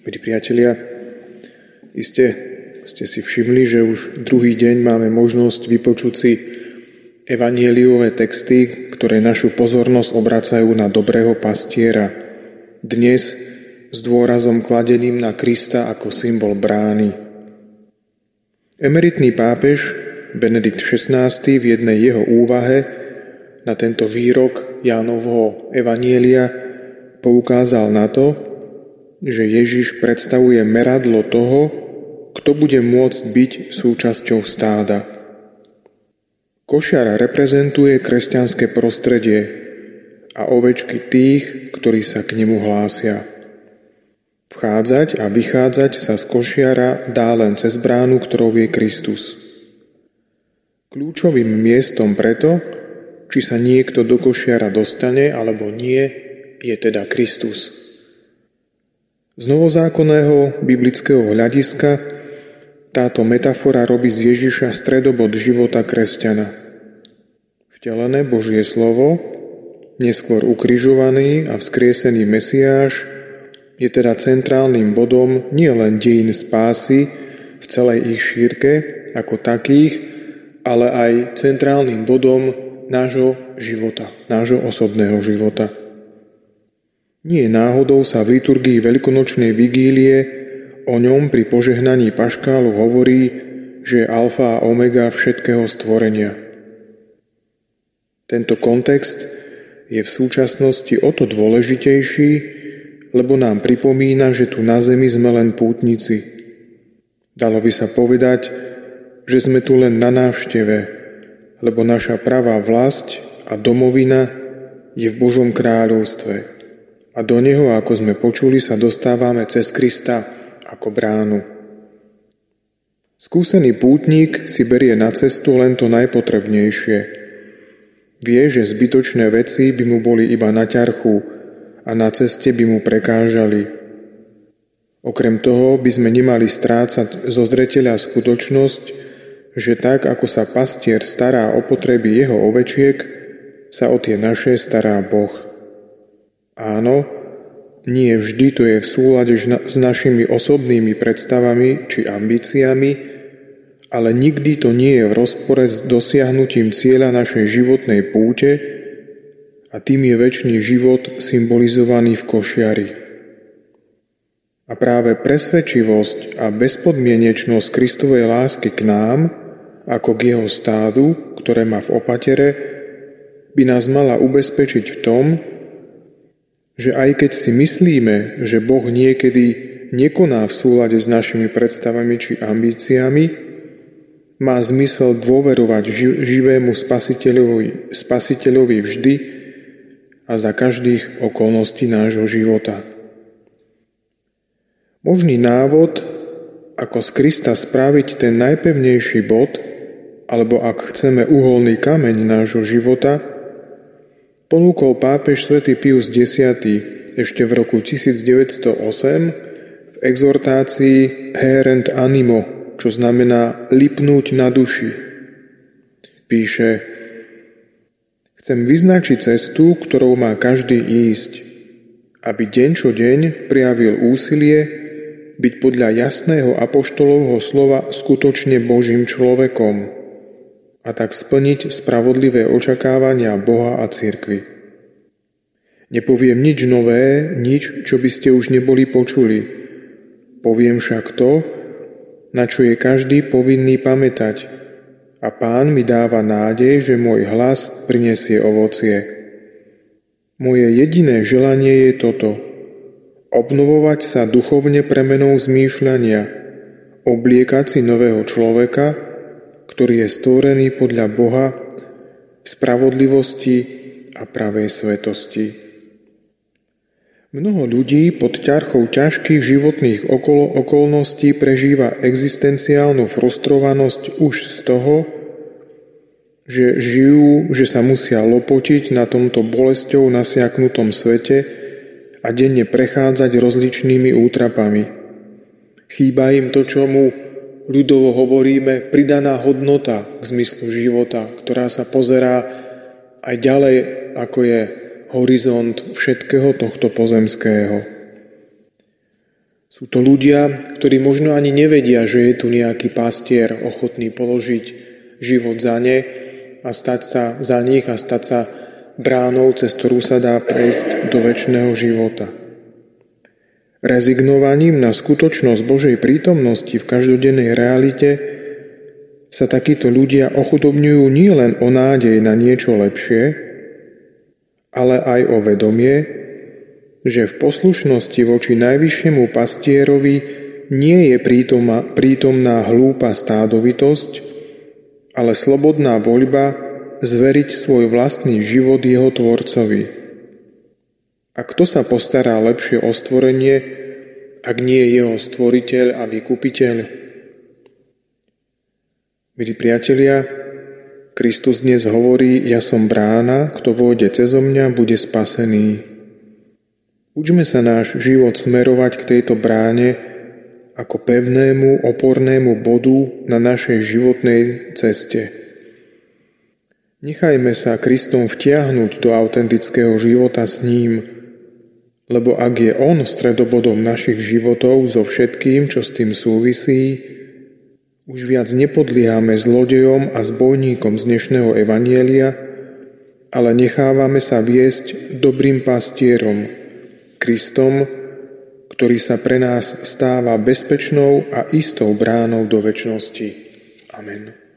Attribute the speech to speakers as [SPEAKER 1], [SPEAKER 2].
[SPEAKER 1] Milí priatelia, iste ste si všimli, že už druhý deň máme možnosť vypočuť si evanieliové texty, ktoré našu pozornosť obracajú na dobrého pastiera. Dnes s dôrazom kladeným na Krista ako symbol brány. Emeritný pápež Benedikt XVI v jednej jeho úvahe na tento výrok Jánovho Evanielia poukázal na to, že Ježiš predstavuje meradlo toho, kto bude môcť byť súčasťou stáda. Košiar reprezentuje kresťanské prostredie a ovečky tých, ktorí sa k nemu hlásia. Vchádzať a vychádzať sa z košiara dá len cez bránu, ktorou je Kristus. Kľúčovým miestom preto, či sa niekto do košiara dostane alebo nie, je teda Kristus. Z novozákonného biblického hľadiska táto metafora robí z Ježiša stredobod života kresťana. Vtelené Božie slovo, neskôr ukrižovaný a vzkriesený Mesiáš, je teda centrálnym bodom nielen dejín spásy v celej ich šírke ako takých, ale aj centrálnym bodom nášho života, nášho osobného života. Nie náhodou sa v liturgii veľkonočnej vigílie o ňom pri požehnaní paškálu hovorí, že je alfa a omega všetkého stvorenia. Tento kontext je v súčasnosti o to dôležitejší, lebo nám pripomína, že tu na zemi sme len pútnici. Dalo by sa povedať, že sme tu len na návšteve, lebo naša pravá vlast a domovina je v Božom kráľovstve a do Neho, ako sme počuli, sa dostávame cez Krista ako bránu. Skúsený pútnik si berie na cestu len to najpotrebnejšie. Vie, že zbytočné veci by mu boli iba na ťarchu a na ceste by mu prekážali. Okrem toho by sme nemali strácať zo zreteľa skutočnosť, že tak, ako sa pastier stará o potreby jeho ovečiek, sa o tie naše stará Boh. Áno, nie vždy to je v súlade s našimi osobnými predstavami či ambíciami, ale nikdy to nie je v rozpore s dosiahnutím cieľa našej životnej púte a tým je väčší život symbolizovaný v košiari. A práve presvedčivosť a bezpodmienečnosť Kristovej lásky k nám, ako k jeho stádu, ktoré má v opatere, by nás mala ubezpečiť v tom, že aj keď si myslíme, že Boh niekedy nekoná v súlade s našimi predstavami či ambíciami, má zmysel dôverovať živému spasiteľovi, spasiteľovi vždy a za každých okolností nášho života. Možný návod, ako z Krista spraviť ten najpevnejší bod, alebo ak chceme uholný kameň nášho života, ponúkol pápež svätý Pius X ešte v roku 1908 v exhortácii Herent Animo, čo znamená lipnúť na duši. Píše, chcem vyznačiť cestu, ktorou má každý ísť, aby deň čo deň prijavil úsilie byť podľa jasného apoštolovho slova skutočne Božím človekom – a tak splniť spravodlivé očakávania Boha a cirkvy. Nepoviem nič nové, nič, čo by ste už neboli počuli. Poviem však to, na čo je každý povinný pamätať. A pán mi dáva nádej, že môj hlas prinesie ovocie. Moje jediné želanie je toto. Obnovovať sa duchovne premenou zmýšľania, obliekať si nového človeka, ktorý je stvorený podľa Boha v spravodlivosti a pravej svetosti. Mnoho ľudí pod ťarchou ťažkých životných okolo okolností prežíva existenciálnu frustrovanosť už z toho, že žijú, že sa musia lopotiť na tomto bolesťou nasiaknutom svete a denne prechádzať rozličnými útrapami. Chýba im to, čo mu ľudovo hovoríme, pridaná hodnota k zmyslu života, ktorá sa pozerá aj ďalej, ako je horizont všetkého tohto pozemského. Sú to ľudia, ktorí možno ani nevedia, že je tu nejaký pastier ochotný položiť život za ne a stať sa za nich a stať sa bránou, cez ktorú sa dá prejsť do väčšného života. Rezignovaním na skutočnosť Božej prítomnosti v každodennej realite sa takíto ľudia ochudobňujú nielen o nádej na niečo lepšie, ale aj o vedomie, že v poslušnosti voči najvyššiemu pastierovi nie je prítomná, prítomná hlúpa stádovitosť, ale slobodná voľba zveriť svoj vlastný život jeho tvorcovi. A kto sa postará lepšie o stvorenie, ak nie jeho stvoriteľ a vykupiteľ? Milí priatelia, Kristus dnes hovorí, ja som brána, kto vôjde cezo mňa, bude spasený. Učme sa náš život smerovať k tejto bráne ako pevnému, opornému bodu na našej životnej ceste. Nechajme sa Kristom vtiahnuť do autentického života s ním, lebo ak je On stredobodom našich životov so všetkým, čo s tým súvisí, už viac nepodliehame zlodejom a zbojníkom z dnešného evanielia, ale nechávame sa viesť dobrým pastierom, Kristom, ktorý sa pre nás stáva bezpečnou a istou bránou do väčšnosti. Amen.